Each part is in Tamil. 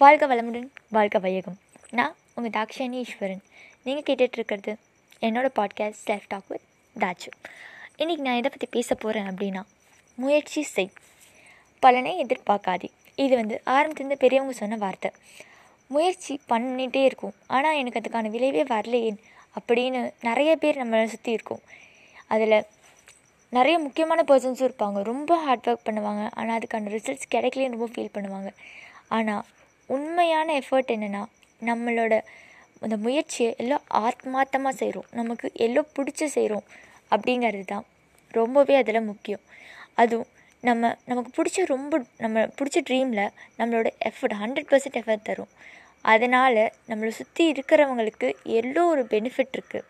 வாழ்க வளமுடன் வாழ்க வையகம். நான் உங்கள் தாக்ஷானி ஈஸ்வரன் நீங்கள் கேட்டுட்ருக்கிறது என்னோடய பாட்காஸ்ட் செல்ஃப் டாக் வித் தாச்சு இன்றைக்கி நான் எதை பற்றி பேச போகிறேன் அப்படின்னா முயற்சி செய். பலனை எதிர்பார்க்காதே. இது வந்து ஆரம்பத்துலேருந்து பெரியவங்க சொன்ன வார்த்தை. முயற்சி பண்ணிகிட்டே இருக்கும். ஆனால் எனக்கு அதுக்கான விளைவே வரலையே அப்படின்னு நிறைய பேர் நம்மளை சுற்றி இருக்கும். அதில் நிறைய முக்கியமான பர்சன்ஸும் இருப்பாங்க. ரொம்ப ஹார்ட் ஒர்க் பண்ணுவாங்க. ஆனால் அதுக்கான ரிசல்ட்ஸ் கிடைக்கலன்னு ரொம்ப ஃபீல் பண்ணுவாங்க. ஆனால் உண்மையான எஃபர்ட் என்னென்னா நம்மளோட அந்த முயற்சியை எல்லாம் ஆத்மார்த்தமாக செய்கிறோம் நமக்கு எல்லாம் பிடிச்சி செய்கிறோம் அப்படிங்கிறது தான் ரொம்பவே அதில் முக்கியம். அதுவும் நம்ம நமக்கு பிடிச்ச ரொம்ப நம்ம பிடிச்ச ட்ரீமில் நம்மளோட எஃபர்ட் ஹண்ட்ரட் பர்சன்ட் எஃபர்ட் தரும். அதனால் நம்மளை சுற்றி இருக்கிறவங்களுக்கு எல்லோ ஒரு பெனிஃபிட் இருக்குது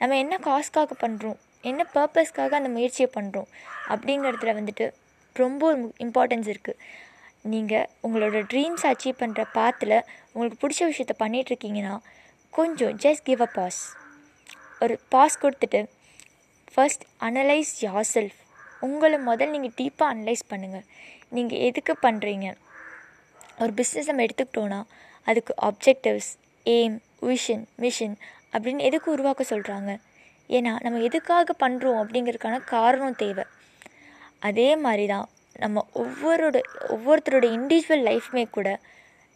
நம்ம என்ன காஸ்க்காக பண்ணுறோம் என்ன பர்பஸ்க்காக அந்த முயற்சியை பண்ணுறோம் அப்படிங்கிறதுல வந்துட்டு ரொம்ப ஒரு இம்பார்ட்டன்ஸ் இருக்குது நீங்கள் உங்களோட ட்ரீம்ஸ் அச்சீவ் பண்ணுற பாத்தில் உங்களுக்கு பிடிச்ச விஷயத்த பண்ணிகிட்ருக்கீங்கன்னா கொஞ்சம் ஜஸ்ட் கிவ் அ பாஸ் ஒரு பாஸ் கொடுத்துட்டு ஃபர்ஸ்ட் அனலைஸ் யார் செல்ஃப் உங்களை முதல் நீங்கள் டீப்பாக அனலைஸ் பண்ணுங்கள் நீங்கள் எதுக்கு பண்ணுறீங்க ஒரு பிஸ்னஸ் நம்ம எடுத்துக்கிட்டோன்னா அதுக்கு ஆப்ஜெக்டிவ்ஸ் எய்ம் விஷன் மிஷன் அப்படின்னு எதுக்கு உருவாக்க சொல்கிறாங்க ஏன்னா நம்ம எதுக்காக பண்ணுறோம் அப்படிங்கிறதுக்கான காரணம் தேவை. அதே மாதிரி தான் நம்ம ஒவ்வொருட ஒவ்வொருத்தரோட இண்டிவிஜுவல் லைஃப்மே கூட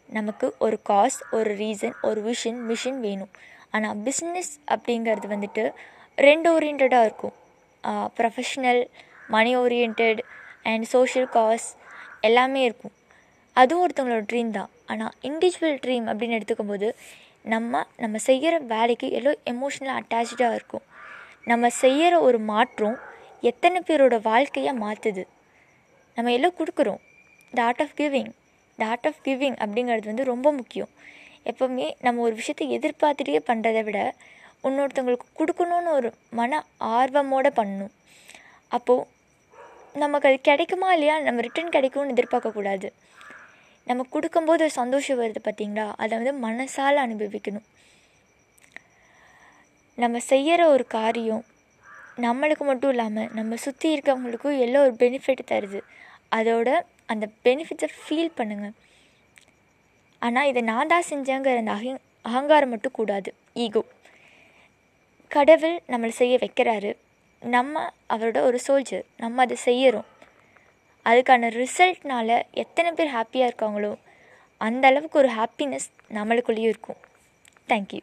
நமக்கு ஒரு காஸ் ஒரு ரீசன் ஒரு விஷன் மிஷன் வேணும். ஆனால் பிஸ்னஸ் அப்படிங்கிறது வந்துட்டு ரெண்டு ஓரியன்டாக இருக்கும். Professional money oriented and social cause எல்லாமே இருக்கும். அதுவும் ஒருத்தவங்களோட ட்ரீம் தான். ஆனால் இண்டிவிஜுவல் ட்ரீம் அப்படின்னு எடுத்துக்கும் போது நம்ம நம்ம செய்கிற வேலைக்கு எல்லோ எமோஷ்னலாக அட்டாச்சாக இருக்கும். நம்ம செய்கிற ஒரு மாற்றம் எத்தனை பேரோட வாழ்க்கையை மாற்றுது நம்ம எல்லாம் கொடுக்குறோம். The art of giving the art of giving அப்படிங்கிறது வந்து ரொம்ப முக்கியம். எப்போவுமே நம்ம ஒரு விஷயத்தை எதிர்பார்த்துட்டே பண்ணுறதை விட இன்னொருத்தவங்களுக்கு கொடுக்கணுன்னு ஒரு மன ஆர்வமோடு பண்ணணும். அப்போது நமக்கு அது கிடைக்குமா இல்லையா? நம்ம ரிட்டர்ன் கிடைக்கும்னு எதிர்பார்க்கக்கூடாது நம்ம கொடுக்கும்போது ஒரு சந்தோஷம் வருது பார்த்திங்களா? அதை வந்து மனசால் அனுபவிக்கணும். நம்ம செய்கிற ஒரு காரியம் நம்மளுக்கு மட்டும் இல்லாமல் நம்ம சுற்றி இருக்கவங்களுக்கும் எல்லாம் ஒரு பெனிஃபிட் தருது. அதோட அந்த பெனிஃபிட்ஸை ஃபீல் பண்ணுங்கள் ஆனால் இதை நான் தான் செஞ்சேங்கிற அந்த அகி அகங்காரம் மட்டும் கூடாது. ஈகோ கடவுள் நம்மளை செய்ய வைக்கிறாரு. நம்ம அவரோட ஒரு சோல்ஜர் நம்ம அதை செய்கிறோம் அதுக்கான ரிசல்ட்னால எத்தனை பேர் ஹாப்பியாக இருக்காங்களோ அந்த அளவுக்கு ஒரு ஹாப்பினஸ் நம்மளுக்குள்ளேயும் இருக்கும். தேங்க்யூ